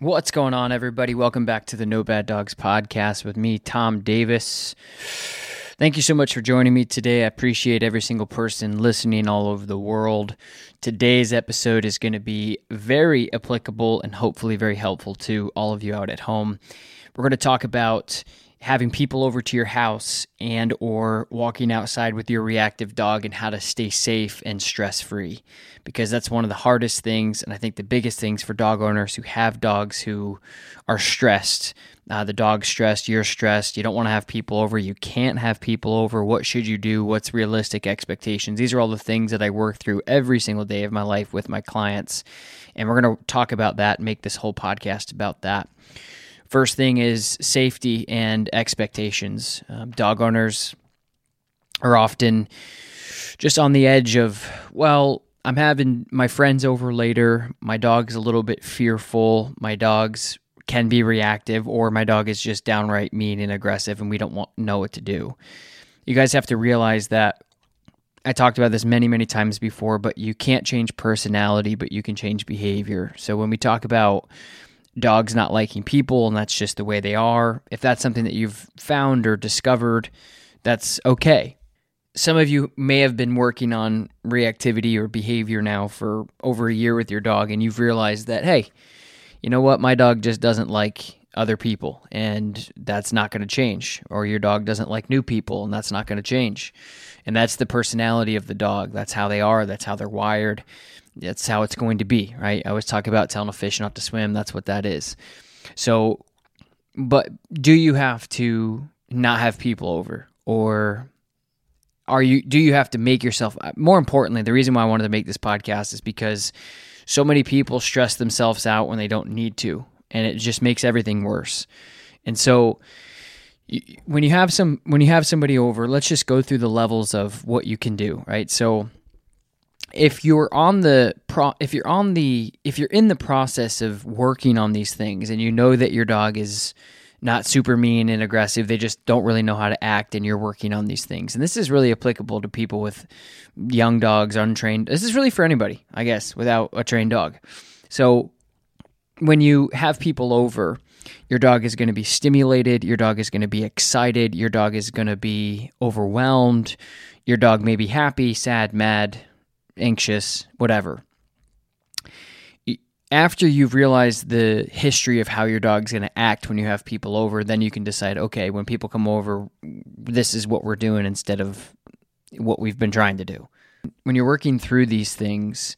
What's going on, everybody? Welcome back to the No Bad Dogs podcast with me, Tom Davis. Thank you so much for joining me today. I appreciate every single person listening all over the world. Today's episode is going to be very applicable and hopefully very helpful to all of you out at home. We're going to talk about having people over to your house and or walking outside with your reactive dog and how to stay safe and stress free because that's one of the hardest things and i think the biggest things for dog owners who have dogs who are stressed. Uh, the dog's stressed you're stressed you don't want to have people over you can't have people over what should you do what's realistic expectations? These are all the things that i work through every single day of my life with my clients and we're going to talk about that make this whole podcast about that First thing is safety and expectations. Um, dog owners are often just on the edge of, well, I'm having my friends over later. My dog's a little bit fearful. My dog's can be reactive, or my dog is just downright mean and aggressive, and we don't want, know what to do. You guys have to realize that I talked about this many, many times before, but you can't change personality, but you can change behavior. So when we talk about dogs not liking people and that's just the way they are. If that's something that you've found or discovered, that's okay. Some of you may have been working on reactivity or behavior now for over a year with your dog, and you've realized that, hey, you know what? My dog just doesn't like other people, and that's not going to change. Or your dog doesn't like new people, and that's not going to change. And that's the personality of the dog. That's how they are, that's how they're wired that's how it's going to be, right? I always talk about telling a fish not to swim. That's what that is. So, but do you have to not have people over, or are you? Do you have to make yourself? Uh, more importantly, the reason why I wanted to make this podcast is because so many people stress themselves out when they don't need to, and it just makes everything worse. And so, when you have some when you have somebody over, let's just go through the levels of what you can do, right? So if you're on the pro if you're on the if you're in the process of working on these things and you know that your dog is not super mean and aggressive they just don't really know how to act and you're working on these things. And this is really applicable to people with young dogs untrained this is really for anybody i guess without a trained dog. So when you have people over your dog is going to be stimulated your dog is going to be excited your dog is going to be overwhelmed your dog may be happy sad mad anxious, whatever. After you've realized the history of how your dog's going to act when you have people over, then you can decide, okay, when people come over, this is what we're doing instead of what we've been trying to do. When you're working through these things,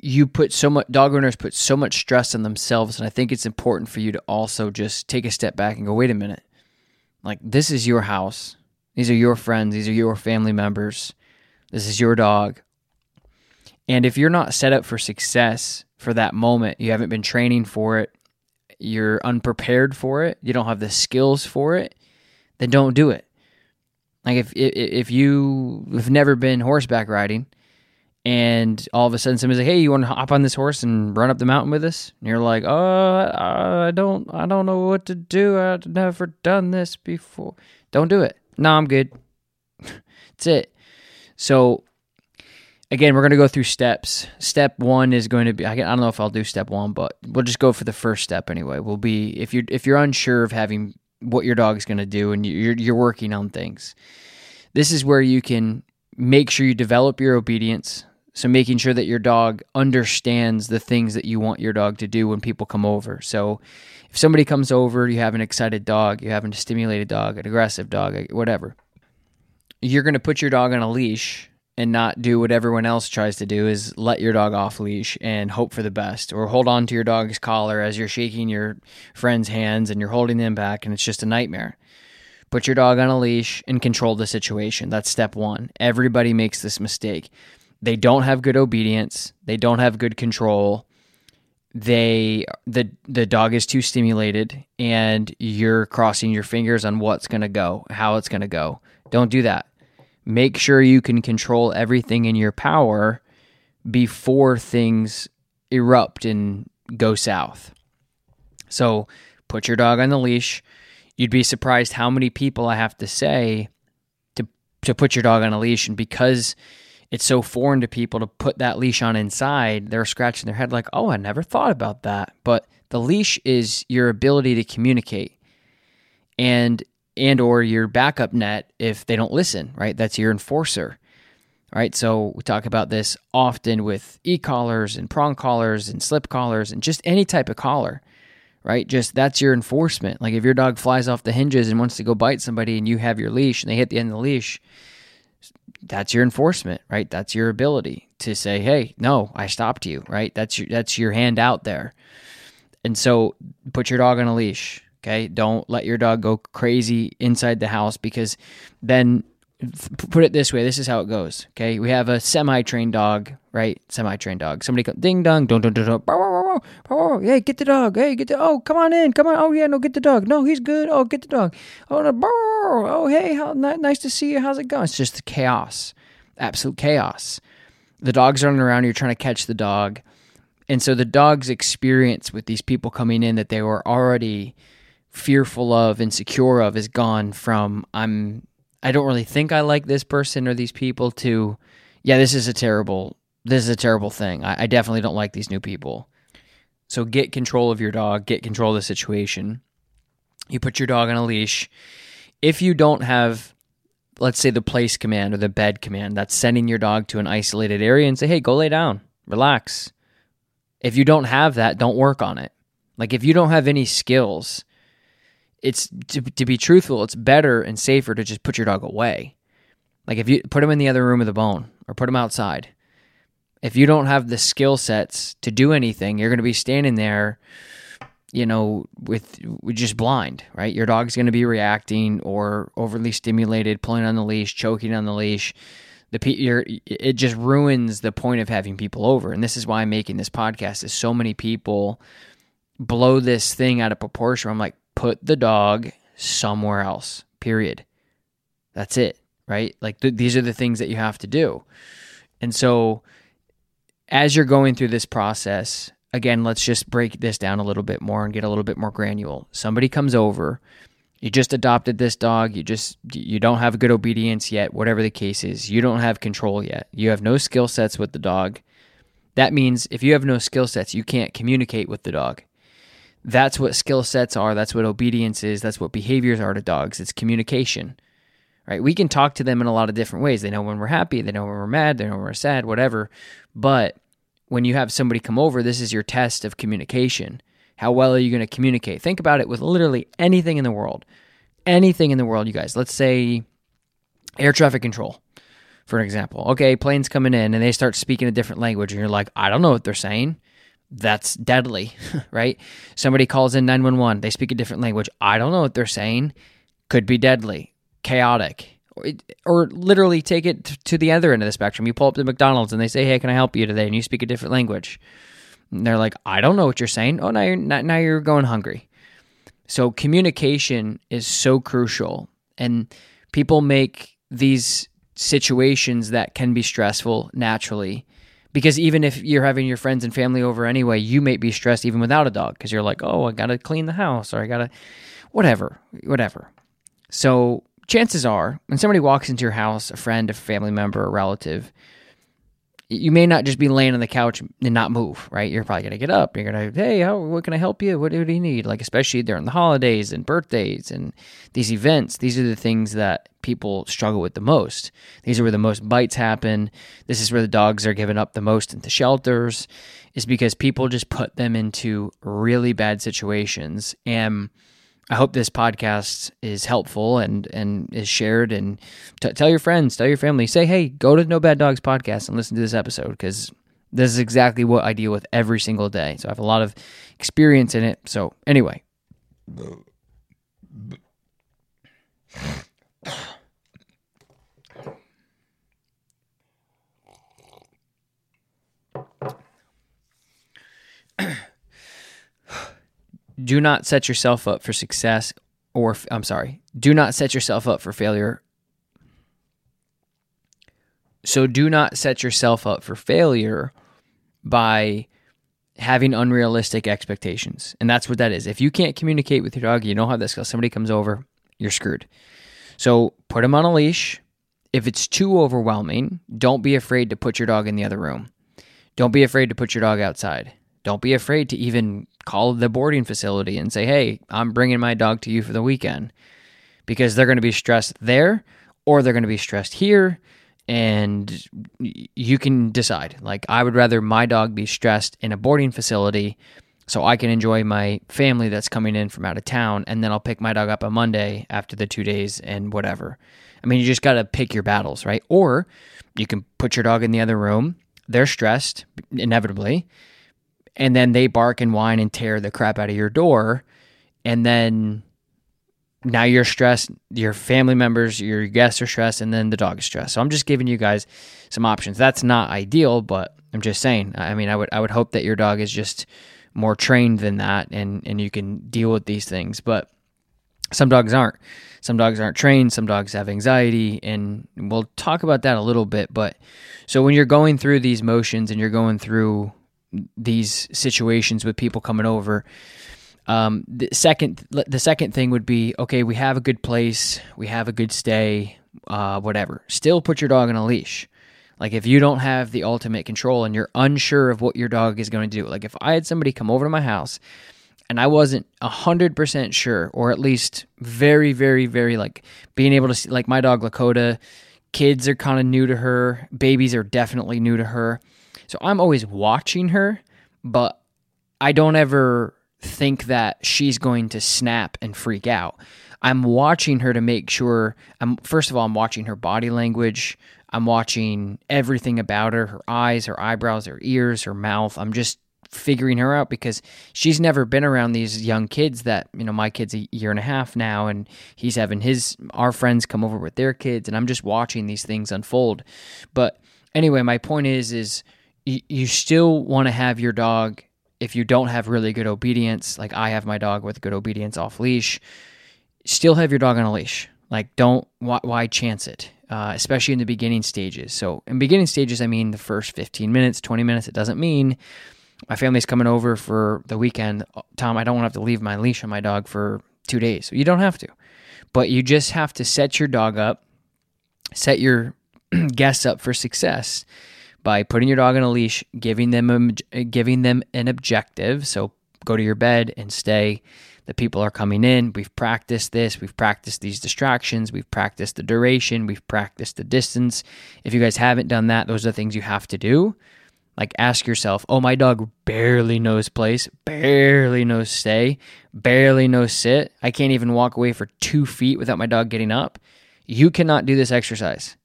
you put so much dog owners put so much stress on themselves and i think it's important for you to also just take a step back and go wait a minute like this is your house these are your friends these are your family members this is your dog. And if you're not set up for success for that moment, you haven't been training for it, you're unprepared for it, you don't have the skills for it, then don't do it. Like if if you have never been horseback riding, and all of a sudden somebody's like, "Hey, you want to hop on this horse and run up the mountain with us?" And you're like, "Oh, I don't, I don't know what to do. I've never done this before." Don't do it. No, I'm good. That's it. So again, we're going to go through steps. Step one is going to be I don't know if I'll do step one, but we'll just go for the first step anyway. We'll be if you're if you're unsure of having what your dog's going to do and you're you're working on things. This is where you can make sure you develop your obedience. So making sure that your dog understands the things that you want your dog to do when people come over. So if somebody comes over, you have an excited dog, you have a stimulated dog, an aggressive dog, whatever you're going to put your dog on a leash and not do what everyone else tries to do is let your dog off leash and hope for the best or hold on to your dog's collar as you're shaking your friend's hands and you're holding them back and it's just a nightmare. Put your dog on a leash and control the situation. That's step 1. Everybody makes this mistake. They don't have good obedience, they don't have good control. they the the dog is too stimulated and you're crossing your fingers on what's going to go, how it's going to go. Don't do that. Make sure you can control everything in your power before things erupt and go south. So, put your dog on the leash. You'd be surprised how many people I have to say to to put your dog on a leash and because it's so foreign to people to put that leash on inside, they're scratching their head like, oh, I never thought about that. But the leash is your ability to communicate and and or your backup net if they don't listen, right? That's your enforcer. Right. So we talk about this often with e-collars and prong collars and slip collars and just any type of collar. Right? Just that's your enforcement. Like if your dog flies off the hinges and wants to go bite somebody and you have your leash and they hit the end of the leash, that's your enforcement, right? That's your ability to say, "Hey, no, I stopped you," right? That's your that's your hand out there. And so put your dog on a leash, okay? Don't let your dog go crazy inside the house because then put it this way, this is how it goes, okay? We have a semi-trained dog, right? Semi-trained dog. Somebody come ding dong, don't don't don't don't. Hey, get the dog. Hey, get the Oh, come on in. Come on. Oh yeah, no, get the dog. No, he's good. Oh, get the dog. Oh, no, oh, hey, how nice to see you. How's it going? It's just chaos, absolute chaos. The dog's running around. You're trying to catch the dog, and so the dog's experience with these people coming in that they were already fearful of, insecure of, is gone from I'm. I don't really think I like this person or these people. To yeah, this is a terrible. This is a terrible thing. I, I definitely don't like these new people. So get control of your dog. Get control of the situation. You put your dog on a leash if you don't have let's say the place command or the bed command that's sending your dog to an isolated area and say hey go lay down relax if you don't have that don't work on it like if you don't have any skills it's to, to be truthful it's better and safer to just put your dog away like if you put him in the other room of the bone or put him outside if you don't have the skill sets to do anything you're going to be standing there you know, with, with just blind, right? Your dog's going to be reacting or overly stimulated, pulling on the leash, choking on the leash. The it just ruins the point of having people over, and this is why I'm making this podcast. Is so many people blow this thing out of proportion. I'm like, put the dog somewhere else. Period. That's it, right? Like th- these are the things that you have to do, and so as you're going through this process, again, let's just break this down a little bit more and get a little bit more granular. Somebody comes over, you just adopted this dog, you just you don't have good obedience yet, whatever the case is. You don't have control yet. You have no skill sets with the dog. That means if you have no skill sets, you can't communicate with the dog. That's what skill sets are, that's what obedience is, that's what behaviors are to dogs. It's communication. Right? We can talk to them in a lot of different ways. They know when we're happy, they know when we're mad, they know when we're sad, whatever. But when you have somebody come over, this is your test of communication. How well are you going to communicate? Think about it with literally anything in the world. Anything in the world, you guys. Let's say air traffic control, for an example. Okay, planes coming in and they start speaking a different language, and you're like, I don't know what they're saying. That's deadly, right? Somebody calls in 911, they speak a different language. I don't know what they're saying. Could be deadly, chaotic or literally take it to the other end of the spectrum. You pull up to McDonald's and they say, "Hey, can I help you today?" And you speak a different language. And they're like, "I don't know what you're saying." Oh, now you're now you're going hungry. So communication is so crucial, and people make these situations that can be stressful naturally. Because even if you're having your friends and family over anyway, you may be stressed even without a dog because you're like, oh, I got to clean the house or I got to, whatever, whatever. So chances are, when somebody walks into your house, a friend, a family member, a relative, you may not just be laying on the couch and not move, right? You're probably gonna get up. You're gonna, hey, how, what can I help you? What, what do you need? Like especially during the holidays and birthdays and these events. These are the things that people struggle with the most. These are where the most bites happen. This is where the dogs are given up the most into shelters. Is because people just put them into really bad situations and I hope this podcast is helpful and and is shared. And t- tell your friends, tell your family, say, hey, go to No Bad Dogs podcast and listen to this episode because this is exactly what I deal with every single day. So I have a lot of experience in it. So anyway. Do not set yourself up for success or I'm sorry, do not set yourself up for failure. So do not set yourself up for failure by having unrealistic expectations. And that's what that is. If you can't communicate with your dog, you don't have this somebody comes over, you're screwed. So put him on a leash. If it's too overwhelming, don't be afraid to put your dog in the other room. Don't be afraid to put your dog outside. Don't be afraid to even call the boarding facility and say, hey, I'm bringing my dog to you for the weekend because they're going to be stressed there or they're going to be stressed here. And you can decide. Like, I would rather my dog be stressed in a boarding facility so I can enjoy my family that's coming in from out of town. And then I'll pick my dog up on Monday after the two days and whatever. I mean, you just got to pick your battles, right? Or you can put your dog in the other room. They're stressed, inevitably and then they bark and whine and tear the crap out of your door. And then now you're stressed your family members your guests are stressed and then the dog is stressed. So i'm just giving you guys some options. That's not ideal but i'm just saying i mean i would i would hope that your dog is just more trained than that and and you can deal with these things. But some dogs aren't. Some dogs aren't trained. Some dogs have anxiety and we'll talk about that a little bit. But so when you're going through these motions and you're going through these situations with people coming over. Um, the second, the second thing would be okay. We have a good place, we have a good stay, uh, whatever. Still, put your dog on a leash. Like if you don't have the ultimate control and you're unsure of what your dog is going to do. Like if I had somebody come over to my house and I wasn't a hundred percent sure, or at least very, very, very like being able to see, like my dog Lakota, kids are kind of new to her, babies are definitely new to her so I'm always watching her, but I don't ever think that she's going to snap and freak out. I'm watching her to make sure I'm first of all I'm watching her body language. I'm watching everything about her, her eyes, her eyebrows, her ears, her mouth. I'm just figuring her out because she's never been around these young kids that, you know, my kid's a year and a half now and he's having his our friends come over with their kids and I'm just watching these things unfold. But anyway, my point is is you, still want to have your dog if you don't have really good obedience like i have my dog with good obedience off leash still have your dog on a leash. Like don't why, why chance it? Uh, especially in the beginning stages. So in beginning stages i mean the first 15 minutes 20 minutes it doesn't mean my family's coming over for the weekend. Tom i don't want to have to leave my leash on my dog for two days. You don't have to. But you just have to set your dog up set your guests up for success by putting your dog on a leash, giving them a, giving them an objective. So go to your bed and stay. The people are coming in. We've practiced this. We've practiced these distractions. We've practiced the duration. We've practiced the distance. If you guys haven't done that, those are things you have to do. Like ask yourself, oh, my dog barely knows place, barely knows stay, barely knows sit. I can't even walk away for two feet without my dog getting up. You cannot do this exercise.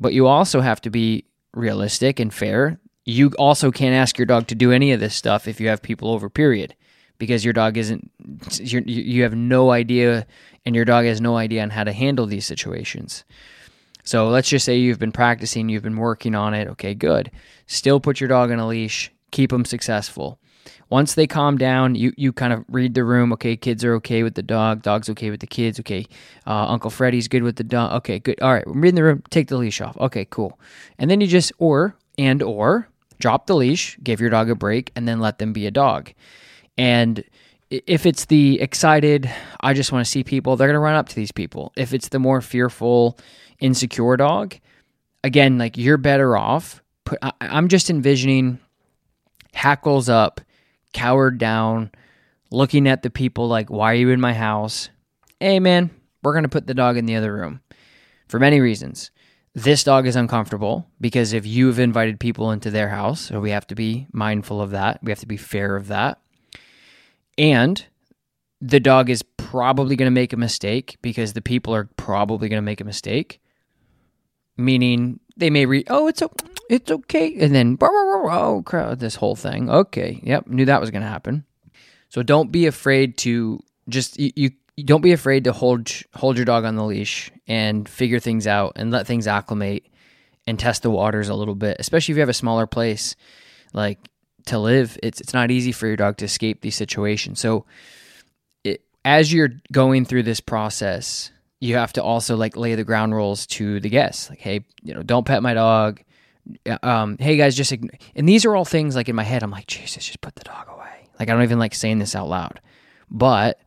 But you also have to be realistic and fair. You also can't ask your dog to do any of this stuff if you have people over, period, because your dog isn't, you have no idea, and your dog has no idea on how to handle these situations. So let's just say you've been practicing, you've been working on it. Okay, good. Still put your dog on a leash, keep them successful. Once they calm down, you, you kind of read the room. Okay, kids are okay with the dog. Dog's okay with the kids. Okay, uh, Uncle Freddie's good with the dog. Okay, good. All right, read the room. Take the leash off. Okay, cool. And then you just or and or drop the leash, give your dog a break, and then let them be a dog. And if it's the excited, I just want to see people, they're going to run up to these people. If it's the more fearful, insecure dog, again, like you're better off. Put, I, I'm just envisioning hackles up cowered down, looking at the people like, Why are you in my house? Hey, man, we're going to put the dog in the other room for many reasons. This dog is uncomfortable because if you've invited people into their house, so we have to be mindful of that. We have to be fair of that. And the dog is probably going to make a mistake because the people are probably going to make a mistake. Meaning they may read, oh, it's it's okay, and then oh crap, this whole thing. Okay, yep, knew that was going to happen. So don't be afraid to just you, you, don't be afraid to hold hold your dog on the leash and figure things out and let things acclimate and test the waters a little bit, especially if you have a smaller place like to live. It's it's not easy for your dog to escape these situations. So as you're going through this process, you have to also like lay the ground rules to the guests. Like, hey, you know, don't pet my dog. Um, hey guys, just ign-. and these are all things like in my head. I'm like, Jesus, just put the dog away. Like I don't even like saying this out loud, but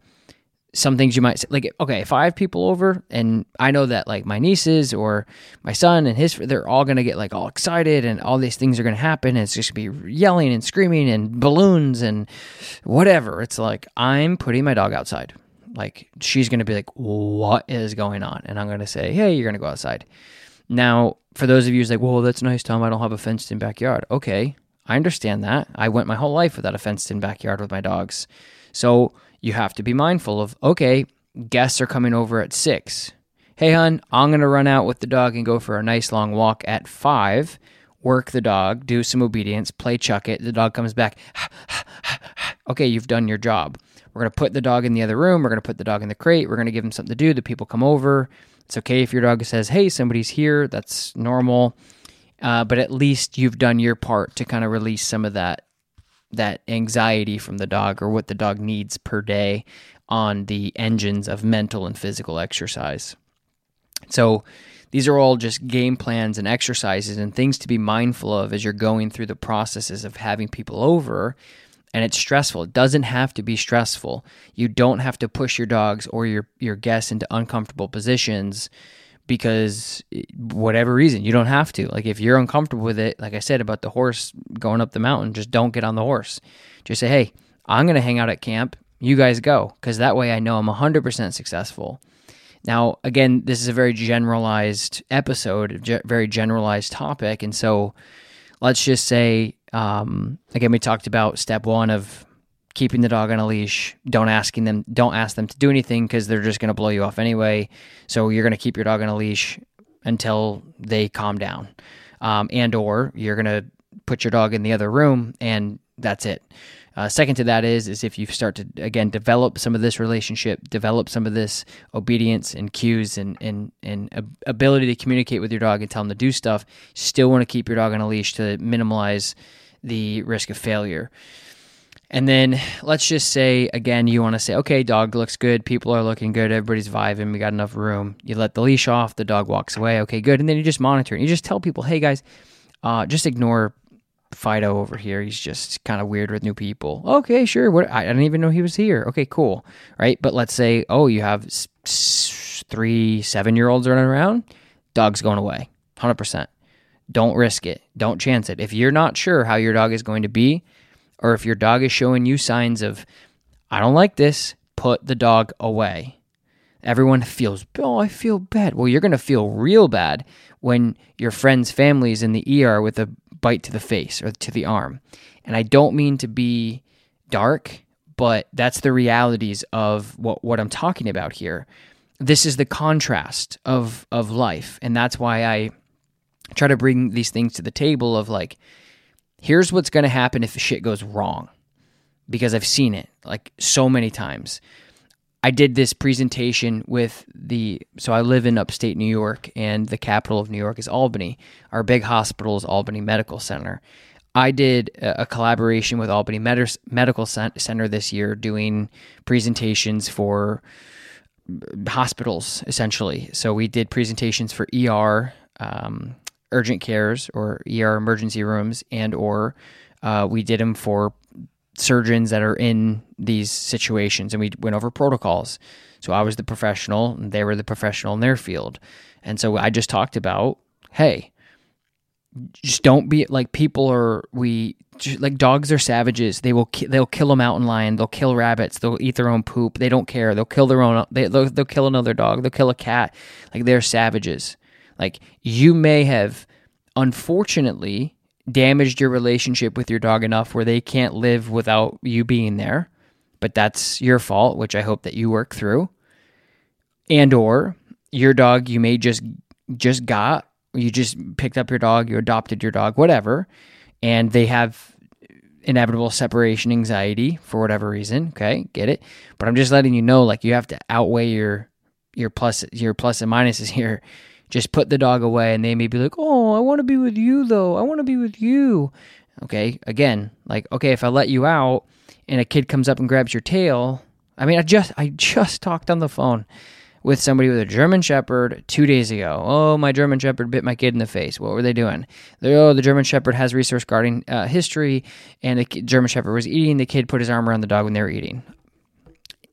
some things you might say, like okay if i have people over and i know that like my nieces or my son and his they're all gonna get like all excited and all these things are gonna happen and it's just gonna be yelling and screaming and balloons and whatever it's like i'm putting my dog outside like she's gonna be like what is going on and i'm gonna say hey you're gonna go outside now for those of you who's like well that's nice tom i don't have a fenced in backyard okay i understand that i went my whole life without a fenced in backyard with my dogs so you have to be mindful of okay, guests are coming over at six. Hey, hun, I'm going to run out with the dog and go for a nice long walk at five. Work the dog, do some obedience, play chuck it. The dog comes back. okay, you've done your job. We're going to put the dog in the other room. We're going to put the dog in the crate. We're going to give him something to do. The people come over. It's okay if your dog says, hey, somebody's here. That's normal. Uh, but at least you've done your part to kind of release some of that that anxiety from the dog or what the dog needs per day on the engines of mental and physical exercise. So, these are all just game plans and exercises and things to be mindful of as you're going through the processes of having people over. And it's stressful. It doesn't have to be stressful. You don't have to push your dogs or your, your guests into uncomfortable positions because eh, whatever reason you don't have to like if you're uncomfortable with it like i said about the horse going up the mountain just don't get on the horse just say hey i'm going to hang out at camp you guys go because that way i know i'm 100% successful now again this is a very generalized episode very generalized topic and so let's just say um, again we talked about step one of keeping the dog on a leash. Don't asking them. Don't ask them to do anything because they're just going to blow you off anyway. So you're going to keep your dog on a leash until they calm down, um, and or you're going to put your dog in the other room and that's it. Uh, second to that is is if you start to again develop some of this relationship, develop some of this obedience and cues and and and ability to communicate with your dog and tell them to do stuff. Still want to keep your dog on a leash to minimize the risk of failure. And then let's just say again, you want to say, okay, dog looks good, people are looking good, everybody's vibing, we got enough room. You let the leash off, the dog walks away, okay, good, and then you just monitor it. You just tell people, hey guys, uh, just ignore Fido over here. He's just kind of weird with new people. Okay, sure. What I didn't even know he was here. Okay, cool. Right, but let's say, oh, you have three seven-year-olds running around. Dog's going away, hundred percent. Don't risk it. Don't chance it. If you're not sure how your dog is going to be or if your dog is showing you signs of, I don't like this, put the dog away. Everyone feels, oh, I feel bad. Well, you're going to feel real bad when your friend's family is in the ER with a bite to the face or to the arm. And I don't mean to be dark, but that's the realities of what, what I'm talking about here. This is the contrast of of life, and that's why I try to bring these things to the table of like here's what's going to happen if shit goes wrong because I've seen it like so many times. I did this presentation with the so I live in upstate New York and the capital of New York is Albany. Our big hospital is Albany Medical Center. I did a collaboration with Albany Medical Center this year doing presentations for hospitals essentially. So we did presentations for ER, um, urgent cares or ER emergency rooms, and or uh, we did them for surgeons that are in these situations, and we went over protocols. So I was the professional, and they were the professional in their field, and so I just talked about, hey, just don't be like people are we just, like dogs are savages. They will they'll kill a mountain lion they'll kill rabbits they'll eat their own poop they don't care. They'll kill their own they, they'll, they'll kill another dog they'll kill a cat. Like they're savages. Like you may have unfortunately damaged your relationship with your dog enough where they can't live without you being there, but that's your fault, which I hope that you work through. And or your dog you may just just got you just picked up your dog, you adopted your dog, whatever, and they have inevitable separation anxiety for whatever reason. Okay, get it. But I'm just letting you know, like you have to outweigh your your plus your plus and minuses here just put the dog away and they may be like, oh, I want to be with you though. I want to be with you. Okay. Again, like, okay, if I let you out and a kid comes up and grabs your tail, I mean, I just I just talked on the phone with somebody with a German Shepherd two days ago. Oh, my German Shepherd bit my kid in the face. What were they doing? They're, oh, the German Shepherd has resource guarding uh, history, and the German Shepherd was eating. The kid put his arm around the dog when they were eating.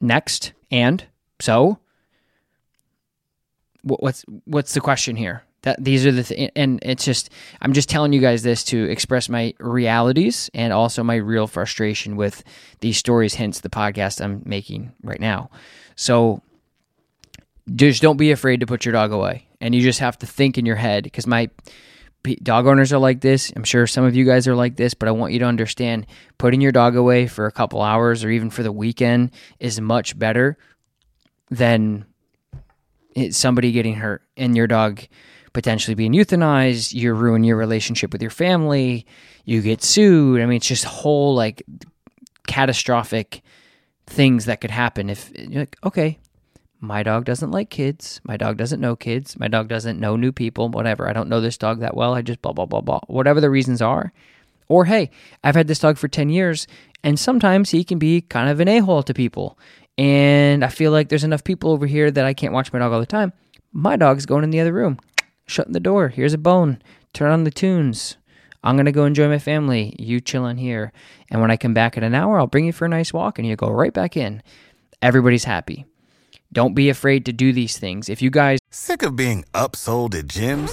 Next, and so, what's what's the question here? That these are the th- and it's just I'm just telling you guys this to express my realities and also my real frustration with these stories. Hence the podcast I'm making right now. So just don't be afraid to put your dog away. And you just have to think in your head because my dog owners are like this. I'm sure some of you guys are like this, but I want you to understand putting your dog away for a couple hours or even for the weekend is much better than somebody getting hurt and your dog potentially being euthanized. You ruin your relationship with your family. You get sued. I mean, it's just whole like catastrophic things that could happen if you're like, okay, my dog doesn't like kids. My dog doesn't know kids. My dog doesn't know new people, whatever. I don't know this dog that well. I just blah, blah, blah, blah. Whatever the reasons are. Or, hey, I've had this dog for 10 years, and sometimes he can be kind of an a hole to people. And I feel like there's enough people over here that I can't watch my dog all the time. My dog's going in the other room, shutting the door. Here's a bone. Turn on the tunes. I'm to go enjoy my family. You chilling here. And when I come back in an hour, I'll bring you for a nice walk, and you go right back in. Everybody's happy. Don't be afraid to do these things. If you guys sick of being upsold at gyms,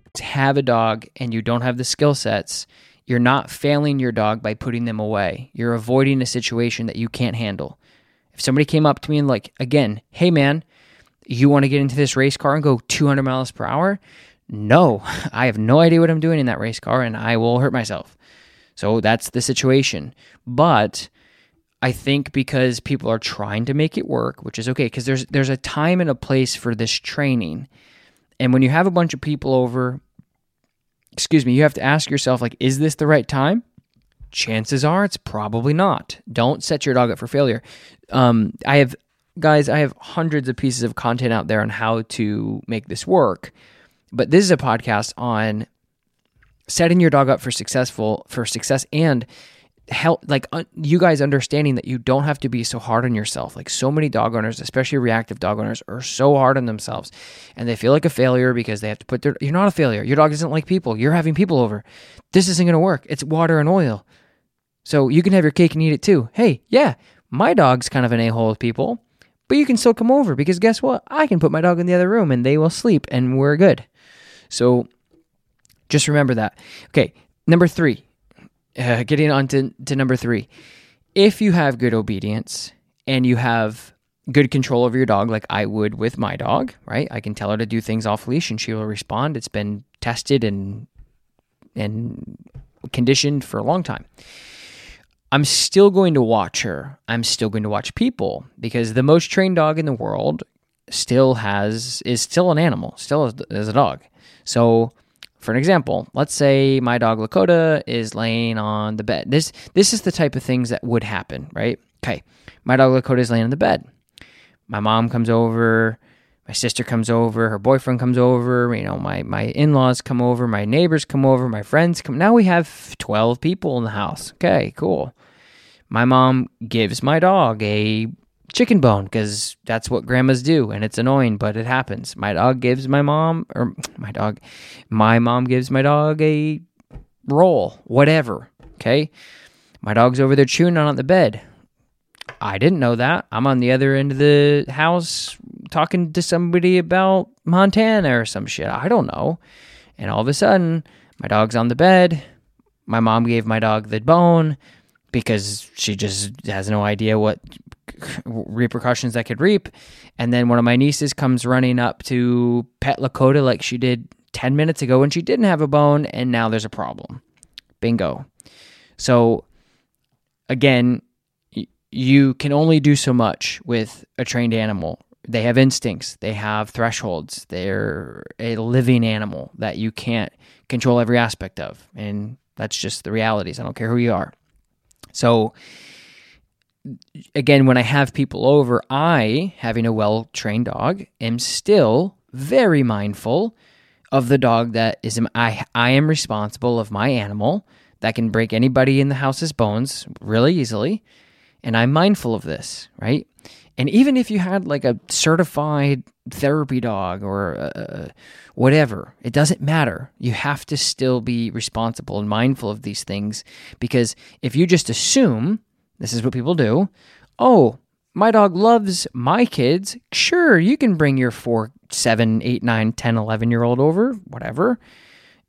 To have a dog and you don't have the skill sets, you're not failing your dog by putting them away. You're avoiding a situation that you can't handle. If somebody came up to me and, like, again, hey man, you want to get into this race car and go 200 miles per hour? No, I have no idea what I'm doing in that race car and I will hurt myself. So that's the situation. But I think because people are trying to make it work, which is okay because there's there's a time and a place for this training. And when you have a bunch of people over, excuse me, you have to ask yourself like is this the right time? Chances are it's probably not. Don't set your dog up for failure. Um, I have guys, I have hundreds of pieces of content out there on how to make this work. But this is a podcast on setting your dog up for successful for success and help like uh, you guys understanding that you don't have to be so hard on yourself. Like so many dog owners especially reactive dog owners are so hard on themselves and they feel like a failure because they have to put their you're not a failure. Your dog doesn't like people. You're having people over. This isn't going to work. It's water and oil. So you can have your cake and eat it too. Hey yeah my dog's kind of an a-hole with people but you can still come over because guess what? I can put my dog in the other room and they will sleep and we're good. So just remember that. Okay number three uh, getting on to, to number three. If you have good obedience and you have good control over your dog, like I would with my dog, right? I can tell her to do things off leash and she will respond. It's been tested and and conditioned for a long time. I'm still going to watch her. I'm still going to watch people because the most trained dog in the world still has is still an animal, still is, a dog. So for an example, let's say my dog Lakota is laying on the bed. This this is the type of things that would happen, right? Okay. My dog Lakota is laying on the bed. My mom comes over, my sister comes over, her boyfriend comes over, you know, my my in-laws come over, my neighbors come over, my friends come. Now we have 12 people in the house. Okay, cool. My mom gives my dog a chicken bone because that's what grandmas do and it's annoying but it happens. My dog gives my mom or my dog my mom gives my dog a roll whatever okay? My dog's over there chewing on the bed. I didn't know that. I'm on the other end of the house talking to somebody about montana or some shit. I don't know. And all of a sudden my dog's on the bed. My mom gave my dog the bone because she just has no idea what repercussions that could reap. And then one of my nieces comes running up to pet Lakota like she did 10 minutes ago when she didn't have a bone, and now there's a problem. Bingo. So, again, you can only do so much with a trained animal. they have instincts, they have thresholds, they're a living animal that you can't control every aspect of. And that's just the realities. I don't care who you are. So, again, when I have people over, I, having a well trained dog, am still very mindful of the dog that is I I am responsible of my animal that can break anybody in the house's bones really easily and I'm mindful of this, right? And even if you had like a certified therapy dog or uh, whatever, it doesn't matter. You have to still be responsible and mindful of these things because if you just assume, this is what people do, oh, my dog loves my kids. Sure, you can bring your four, seven, eight, nine, 10, 11 year old over, whatever.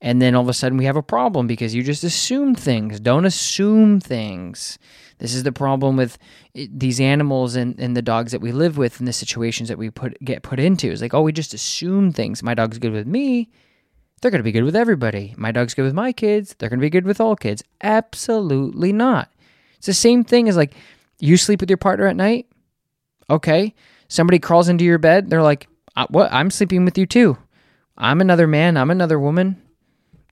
And then all of a sudden we have a problem because you just assume things. Don't assume things. This is the problem with eh, these animals and, and the dogs that we live with and the situations that we put get put into. It's like, oh, we just assume things. My dog's good with me. They're going to be good with everybody. My dog's good with my kids. They're going to be good with all kids. Absolutely not. It's the same thing as like you sleep with your partner at night. Okay. Somebody crawls into your bed. They're like, uh, what? I'm sleeping with you too. I'm another man. I'm another woman.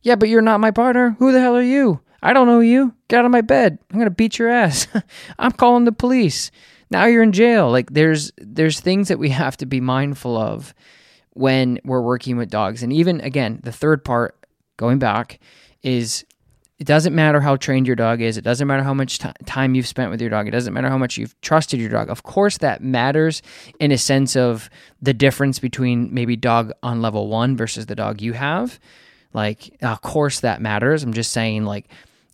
Yeah, but you're not my partner. Who the hell are you? I don't know you. Get out of my bed. I'm going to beat your ass. I'm calling the police. Now you're in jail. Like there's there's things that we have to be mindful of when we're working with dogs. And even again, the third part going back is it doesn't matter how trained your dog is. It doesn't matter how much t- time you've spent with your dog. It doesn't matter how much you've trusted your dog. Of course, that matters in a sense of the difference between maybe dog on level one versus the dog you have. Like, of course, that matters. I'm just saying, like,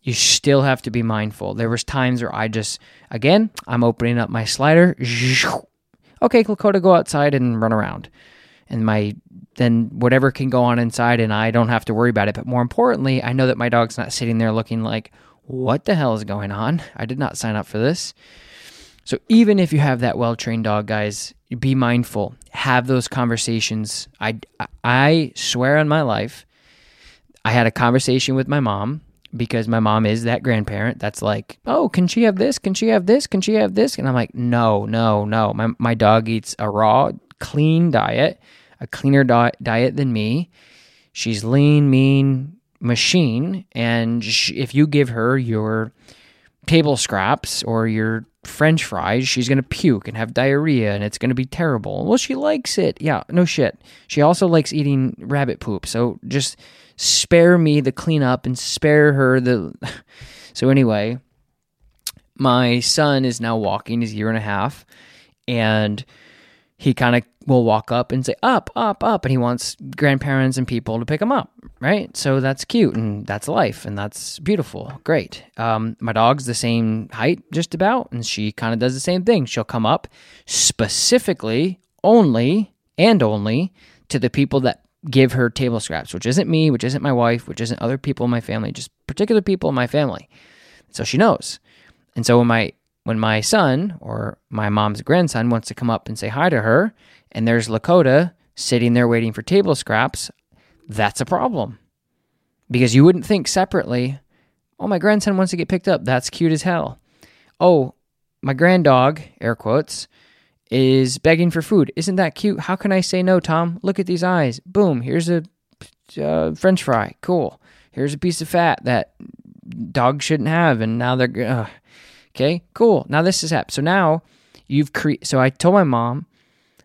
you still have to be mindful. There was times where I just, again, I'm opening up my slider. Okay, Lakota, go outside and run around. And my, then whatever can go on inside and I don't have to worry about it. But more importantly, I know that my dog's not sitting there looking like, what the hell is going on? I did not sign up for this. So even if you have that well-trained dog, guys, be mindful. Have those conversations. I I swear on my life, I had a conversation with my mom because my mom is that grandparent that's like, oh, can she have this? Can she have this? Can she have this? And I'm like, no, no, no. My, my dog eats a raw, clean diet, a cleaner di- diet than me. She's lean, mean machine. And she, if you give her your table scraps or your french fries, she's going to puke and have diarrhea and it's going to be terrible. Well, she likes it. Yeah, no shit. She also likes eating rabbit poop. So just spare me the cleanup and spare her the. So, anyway, my son is now walking, he's a year and a half, and he kind of will walk up and say, Up, up, up. And he wants grandparents and people to pick him up, right? So that's cute and that's life and that's beautiful. Great. Um, my dog's the same height, just about, and she kind of does the same thing. She'll come up specifically only and only to the people that give her table scraps, which isn't me, which isn't my wife, which isn't other people in my family, just particular people in my family. So she knows. And so when my when my son or my mom's grandson wants to come up and say hi to her, and there's Lakota sitting there waiting for table scraps, that's a problem. Because you wouldn't think separately, oh, my grandson wants to get picked up. That's cute as hell. Oh, my granddog, air quotes, is begging for food. Isn't that cute? How can I say no, Tom? Look at these eyes. Boom, here's a uh, french fry. Cool. Here's a piece of fat that dogs shouldn't have, and now they're. Uh, okay, cool. Now this is happening. So now you've created. So I told my mom,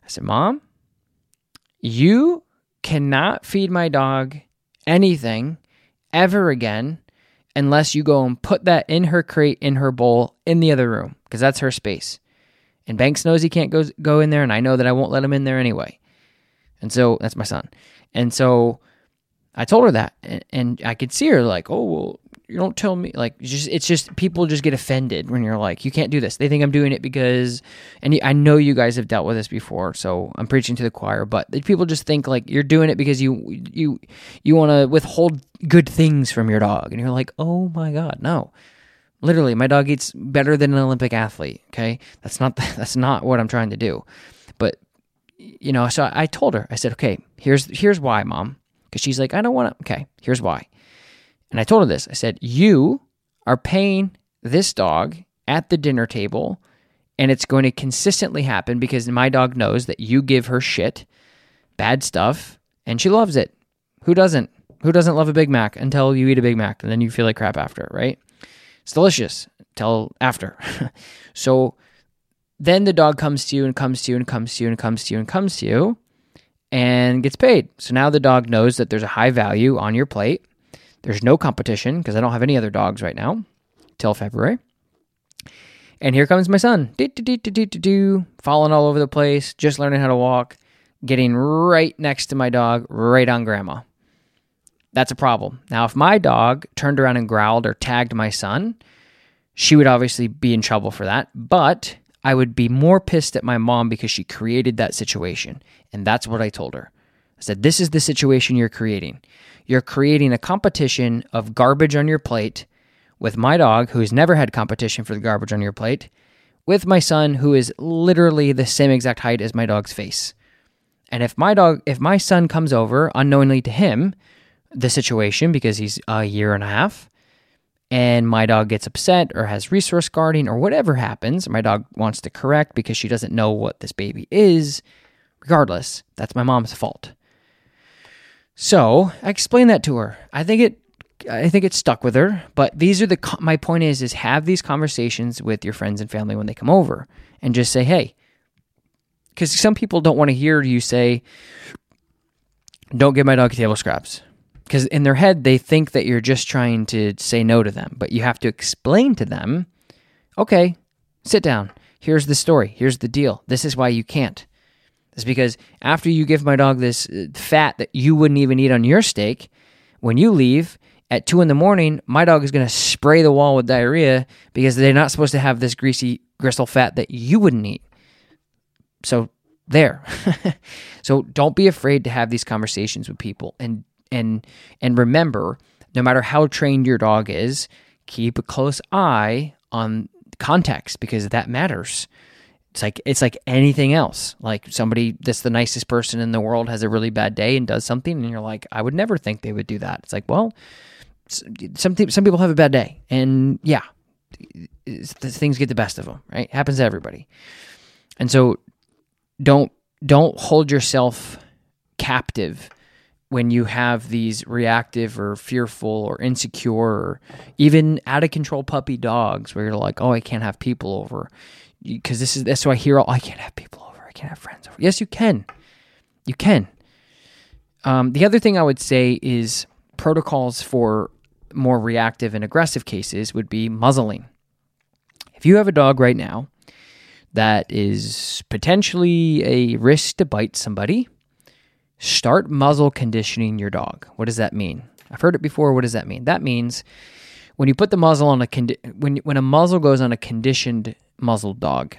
I said, Mom, you cannot feed my dog anything ever again unless you go and put that in her crate in her bowl in the other room because that's her space. And Banks knows he can't go go in there, and I know that I won't let him in there anyway. And so that's my son. And so I told her that, and, and I could see her like, oh well, you don't tell me. Like, just it's just people just get offended when you're like, you can't do this. They think I'm doing it because, and I know you guys have dealt with this before, so I'm preaching to the choir. But people just think like you're doing it because you you you want to withhold good things from your dog, and you're like, oh my god, no. Literally, my dog eats better than an Olympic athlete. Okay, that's not that's not what I'm trying to do. But you know, so I told her. I said, okay, here's here's why, mom. Because she's like, I don't want to. Okay, here's why. And I told her this. I said, you are paying this dog at the dinner table And it's going to consistently happen because my dog knows that you give her shit, bad stuff, and she loves it. Who doesn't? Who doesn't love a Big Mac until you eat a Big Mac and then you feel like crap after, right? It's delicious till after. so then the dog comes to you and comes to you and comes to you and comes to you and comes to you and gets paid. So now the dog knows that there's a high value on your plate. There's no competition because I don't have any other dogs right now till February. And here comes my son, falling all over the place, just learning how to walk, getting right next to my dog, right on grandma. That's a problem. Now, if my dog turned around and growled or tagged my son, she would obviously be in trouble for that. But I would be more pissed at my mom because she created that situation. And that's what I told her. I said, This is the situation you're creating. You're creating a competition of garbage on your plate with my dog, who's never had competition for the garbage on your plate, with my son, who is literally the same exact height as my dog's face. And if my dog, if my son comes over unknowingly to him, the situation because he's a year and a half, and my dog gets upset or has resource guarding or whatever happens, my dog wants to correct because she doesn't know what this baby is. Regardless, that's my mom's fault. So I explained that to her. I think it I think it stuck with her. But these are the my point is is have these conversations with your friends and family when they come over, and just say, hey, because some people don't want to hear you say, don't give my dog table scraps. Because in their head, they think that you're just trying to say no to them, but you have to explain to them, okay, sit down. Here's the story. Here's the deal. This is why you can't. It's because after you give my dog this uh, fat that you wouldn't even eat on your steak, when you leave, at two in the morning, my dog is going to spray the wall with diarrhea because they're not supposed to have this greasy gristle fat that you wouldn't eat. So there. so don't be afraid to have these conversations with people and and and remember, no matter how trained your dog is, keep a close eye on context because that matters. It's like it's like anything else. Like somebody that's the nicest person in the world has a really bad day and does something and you're like, I would never think they would do that. It's like, well, some some people have a bad day, and yeah, things get the best of them. Right, happens to everybody, and so don't don't hold yourself captive when you have these reactive or fearful or insecure or even out of control puppy dogs where you're like, oh, I can't have people over because this is that's why I hear all I can't have people over, I can't have friends over. Yes, you can, you can. Um, the other thing I would say is protocols for more reactive and aggressive cases would be muzzling. If you have a dog right now that is potentially a risk to bite somebody, start muzzle conditioning your dog. What does that mean? I've heard it before. What does that mean? That means when you put the muzzle on a condi- when when a muzzle goes on a conditioned muzzled dog,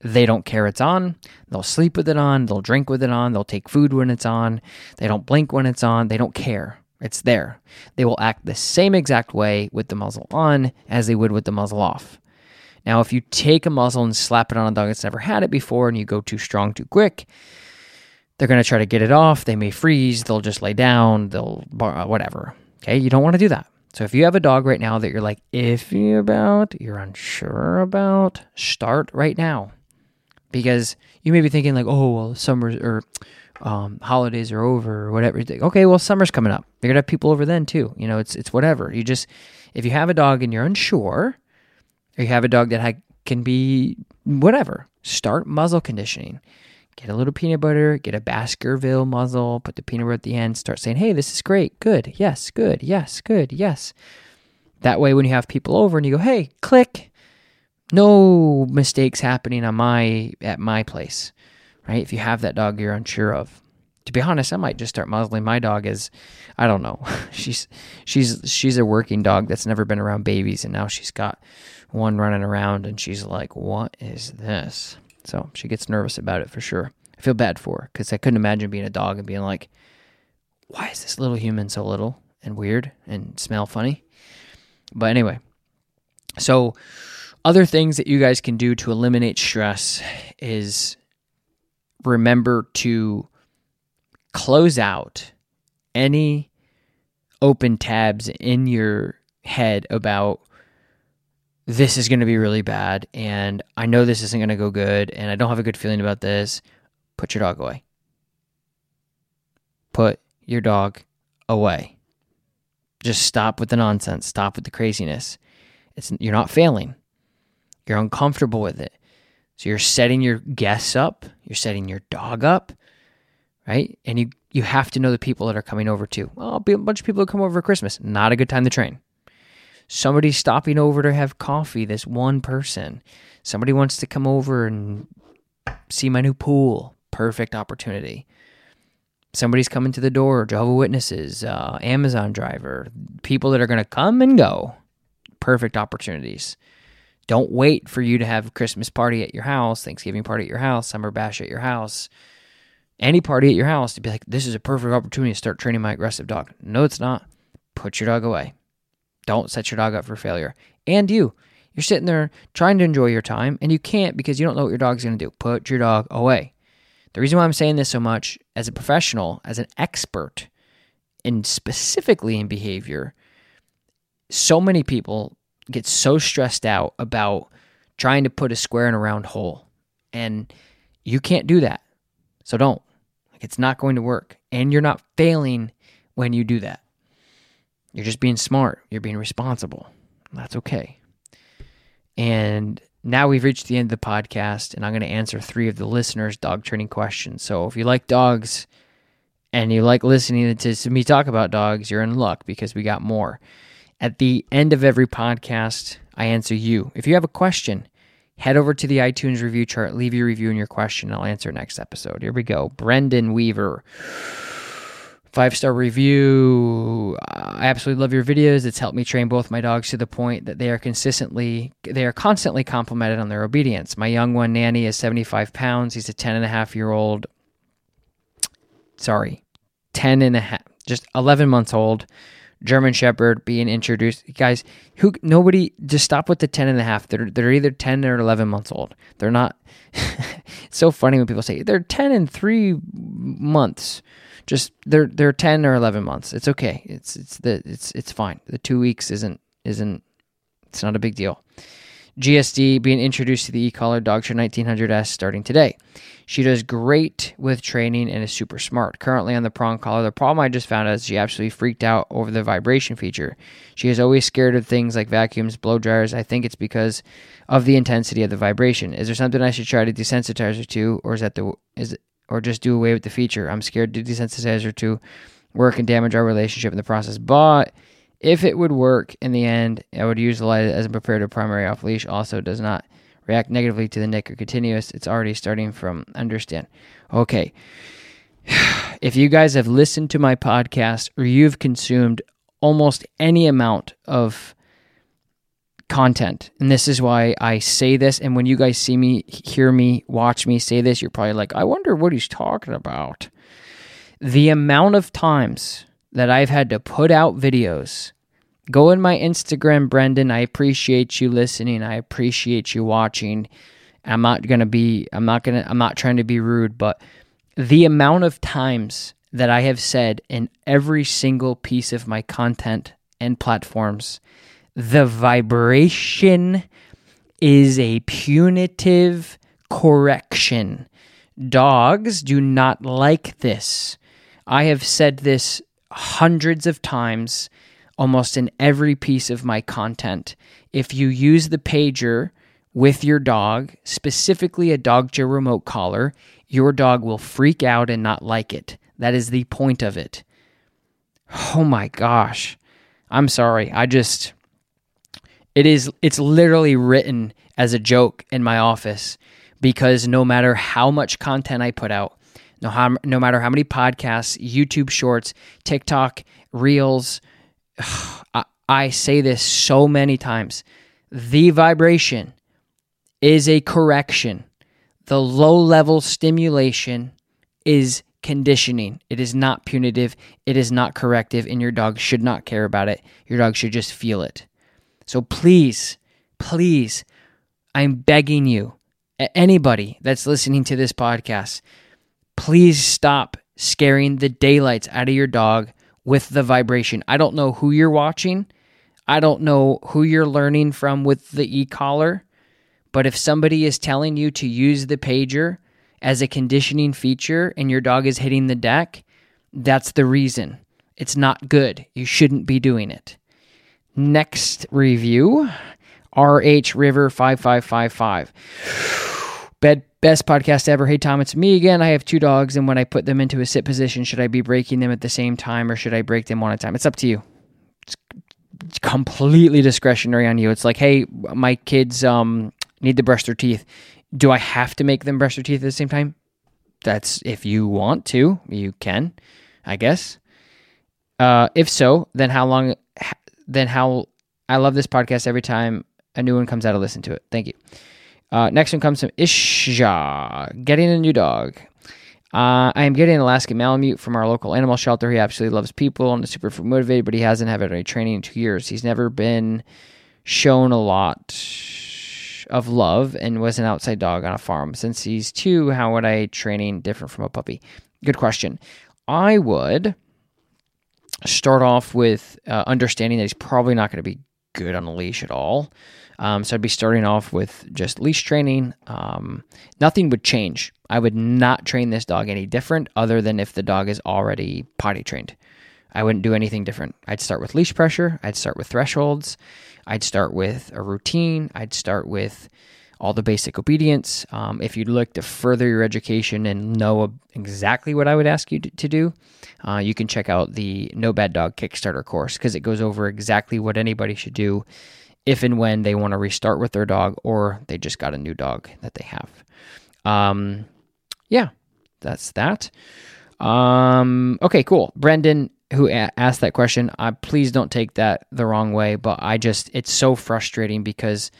they don't care it's on. They'll sleep with it on. They'll drink with it on. They'll take food when it's on. They don't blink when it's on. They don't care. It's there. They will act the same exact way with the muzzle on as they would with the muzzle off. Now, if you take a muzzle and slap it on a dog that's never had it before and you go too strong too quick, they're going to try to get it off. They may freeze. They'll just lay down. They'll, whatever. Okay. You don't want to do that. So if you have a dog right now that you're like iffy about, you're unsure about, start right now. Because you may be thinking, like, oh, well, summer or um, holidays are over or whatever. Okay, well, summer's coming up. You're gonna have people over then too. You know, it's it's whatever. You just if you have a dog and you're unsure, or you have a dog that ha- can be whatever, start muzzle conditioning. Get a little peanut butter, get a Baskerville muzzle, put the peanut butter at the end, start saying, hey, this is great, good, yes, good, yes, good, yes. That way, when you have people over and you go, hey, click, no mistakes happening on my at my place right? If you have that dog you're unsure of. To be honest, I might just start muzzling my dog as I don't know. she's she's she's a working dog that's never been around babies and now she's got one running around and she's like, "What is this?" So, she gets nervous about it for sure. I feel bad for her cuz I couldn't imagine being a dog and being like, "Why is this little human so little and weird and smell funny?" But anyway, so other things that you guys can do to eliminate stress is remember to close out any open tabs in your head about this is going to be really bad and I know this isn't going to go good and I don't have a good feeling about this, put your dog away. Put your dog away. Just stop with the nonsense. Stop with the craziness. It's you're not failing. You're uncomfortable with it. So you're setting your guests up, you're setting your dog up, right? And you you have to know the people that are coming over too. Well, be a bunch of people who come over for Christmas. Not a good time to train. Somebody stopping over to have coffee, this one person. Somebody wants to come over and see my new pool. Perfect opportunity. Somebody's coming to the door, Jehovah Witnesses, uh, Amazon driver, people that are going to come and go. Perfect opportunities. Don't wait for you to have a Christmas party at your house, Thanksgiving party at your house, summer bash at your house, any party at your house to be like, this is a perfect opportunity to start training my aggressive dog. No, it's not. Put your dog away. Don't set your dog up for failure. And you, you're sitting there trying to enjoy your time and you can't because you don't know what your dog's going to do. Put your dog away. The reason why I'm saying this so much as a professional, as an expert, and specifically in behavior, so many people get so stressed out about trying to put a square in a round hole. And you can't do that. So don't. Like it's not going to work. And you're not failing when you do that. You're just being smart. You're being responsible. That's okay. And now we've reached the end of the podcast, and I'm going to answer three of the listeners' dog training questions. So if you like dogs and you like listening to me talk about dogs, you're in luck because we got more. At the end of every podcast, I answer you. If you have a question, head over to the iTunes review chart, leave your review and your question, and I'll answer next episode. Here we go. Brendan Weaver five star review. I absolutely love your videos. It's helped me train both my dogs to the point that they are consistently they are constantly complimented on their obedience. My young one, Nanny, is 75 pounds. He's a 10 and a half year old. Sorry, 10 and a half, just 11 months old. German Shepherd being introduced. Guys, who nobody just stop with the 10 and a half. They're they're either 10 or 11 months old. They're not It's so funny when people say they're 10 and 3 months just they're they're 10 or 11 months. It's okay. It's it's the it's it's fine. The 2 weeks isn't isn't it's not a big deal. GSD being introduced to the e-collar Dogtra 1900S starting today. She does great with training and is super smart. Currently on the prong collar, the problem I just found is she absolutely freaked out over the vibration feature. She is always scared of things like vacuums, blow dryers. I think it's because of the intensity of the vibration. Is there something I should try to desensitize her to, or is that the is or just do away with the feature. I'm scared to desensitize her to work and damage our relationship in the process. But if it would work in the end, I would use the light as a preparative primary off leash. Also, does not react negatively to the nick or continuous. It's already starting from understand. Okay. If you guys have listened to my podcast or you've consumed almost any amount of content. And this is why I say this. And when you guys see me, hear me, watch me say this, you're probably like, I wonder what he's talking about. The amount of times that I've had to put out videos. Go in my Instagram, Brendan. I appreciate you listening. I appreciate you watching. I'm not going to be, I'm not going to, I'm not trying to be rude, but the amount of times that I have said in every single piece of my content and platforms the vibration is a punitive correction. Dogs do not like this. I have said this hundreds of times, almost in every piece of my content. If you use the pager with your dog, specifically a dog Dogtra remote collar, your dog will freak out and not like it. That is the point of it. Oh my gosh. I'm sorry. I just it is it's literally written as a joke in my office because no matter how much content I put out, no how, no matter how many podcasts, YouTube shorts, TikTok, Reels, I, I say this so many times. The vibration is a correction. The low level stimulation is conditioning. It is not punitive. It is not corrective, and your dog should not care about it. Your dog should just feel it. So please, please, I'm begging you, anybody that's listening to this podcast, please stop scaring the daylights out of your dog with the vibration. I don't know who you're watching. I don't know who you're learning from with the e collar, but if somebody is telling you to use the pager as a conditioning feature and your dog is hitting the deck, that's the reason. It's not good. You shouldn't be doing it. Next review RH River 5555. Bed, best podcast ever. Hey, Tom, it's me again. I have two dogs, and when I put them into a sit position, should I be breaking them at the same time or should I break them one at a time? It's up to you. It's, completely discretionary on you. It's like, hey, my kids um, need to brush their teeth. Do I have to make them brush their teeth at the same time? That's if you want to, you can, I guess. Uh, if so, then how long? Then how? I love this podcast every time a new one comes out. I listen to it. Thank you. Uh, next one comes from Isha. Getting a new dog. Uh, I am getting an Alaskan Malamute from our local animal shelter. He absolutely loves people and is super motivated, but he hasn't had any training in two years. He's never been shown a lot of love and was an outside dog on a farm. Since he's two, how would I training different from a puppy? Good question. I would start off with uh, understanding that he's probably not going to be good on a leash at all. Um, so I'd be starting off with just leash training. Um, nothing would change. I would not train this dog any different other than if the dog is already potty trained. I wouldn't do anything different. I'd start with leash pressure. I'd start with thresholds. I'd start with a routine. I'd start with all the basic obedience. Um, if you'd like to further your education and know exactly what I would ask you to, to do, uh, you can check out the No Bad Dog Kickstarter course because it goes over exactly what anybody should do if and when they want to restart with their dog or they just got a new dog that they have. Um, yeah, that's that. Um, okay, cool. Brendan, who a- asked that question, uh, please don't take that the wrong way, but I just, it's so frustrating because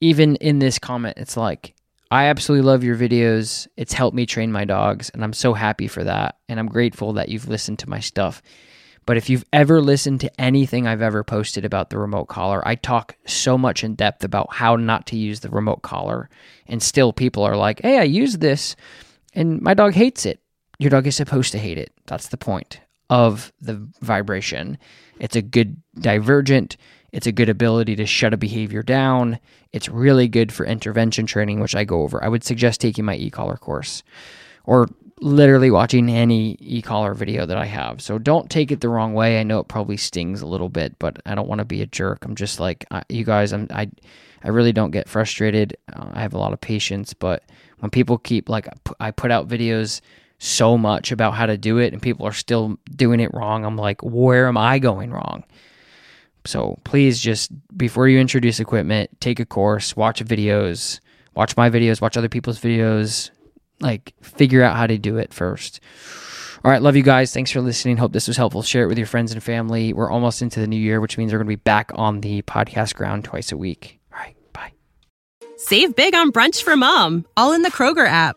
even in this comment, it's like, I absolutely love your videos. It's helped me train my dogs, and I'm so happy for that. And I'm grateful that you've listened to my stuff. But if you've ever listened to anything I've ever posted about the remote collar, I talk so much in depth about how not to use the remote collar. And still, people are like, hey, I use this, and my dog hates it. Your dog is supposed to hate it. That's the point of the vibration. It's a good divergent. It's a good ability to shut a behavior down. It's really good for intervention training, which I go over. I would suggest taking my e collar course or literally watching any e collar video that I have. So don't take it the wrong way. I know it probably stings a little bit, but I don't want to be a jerk. I'm just like, you guys, I'm, I, I really don't get frustrated. Uh, I have a lot of patience, but when people keep like, I put out videos so much about how to do it and people are still doing it wrong, I'm like, where am I going wrong? So please just before you introduce equipment, take a course, watch videos, watch my videos, watch other people's videos, like figure out how to do it first. All right, love you guys. Thanks for listening. Hope this was helpful. Share it with your friends and family. We're almost into the new year, which means we're going to be back on the podcast ground twice a week. All right, bye. Save big on brunch for mom, all in the Kroger app.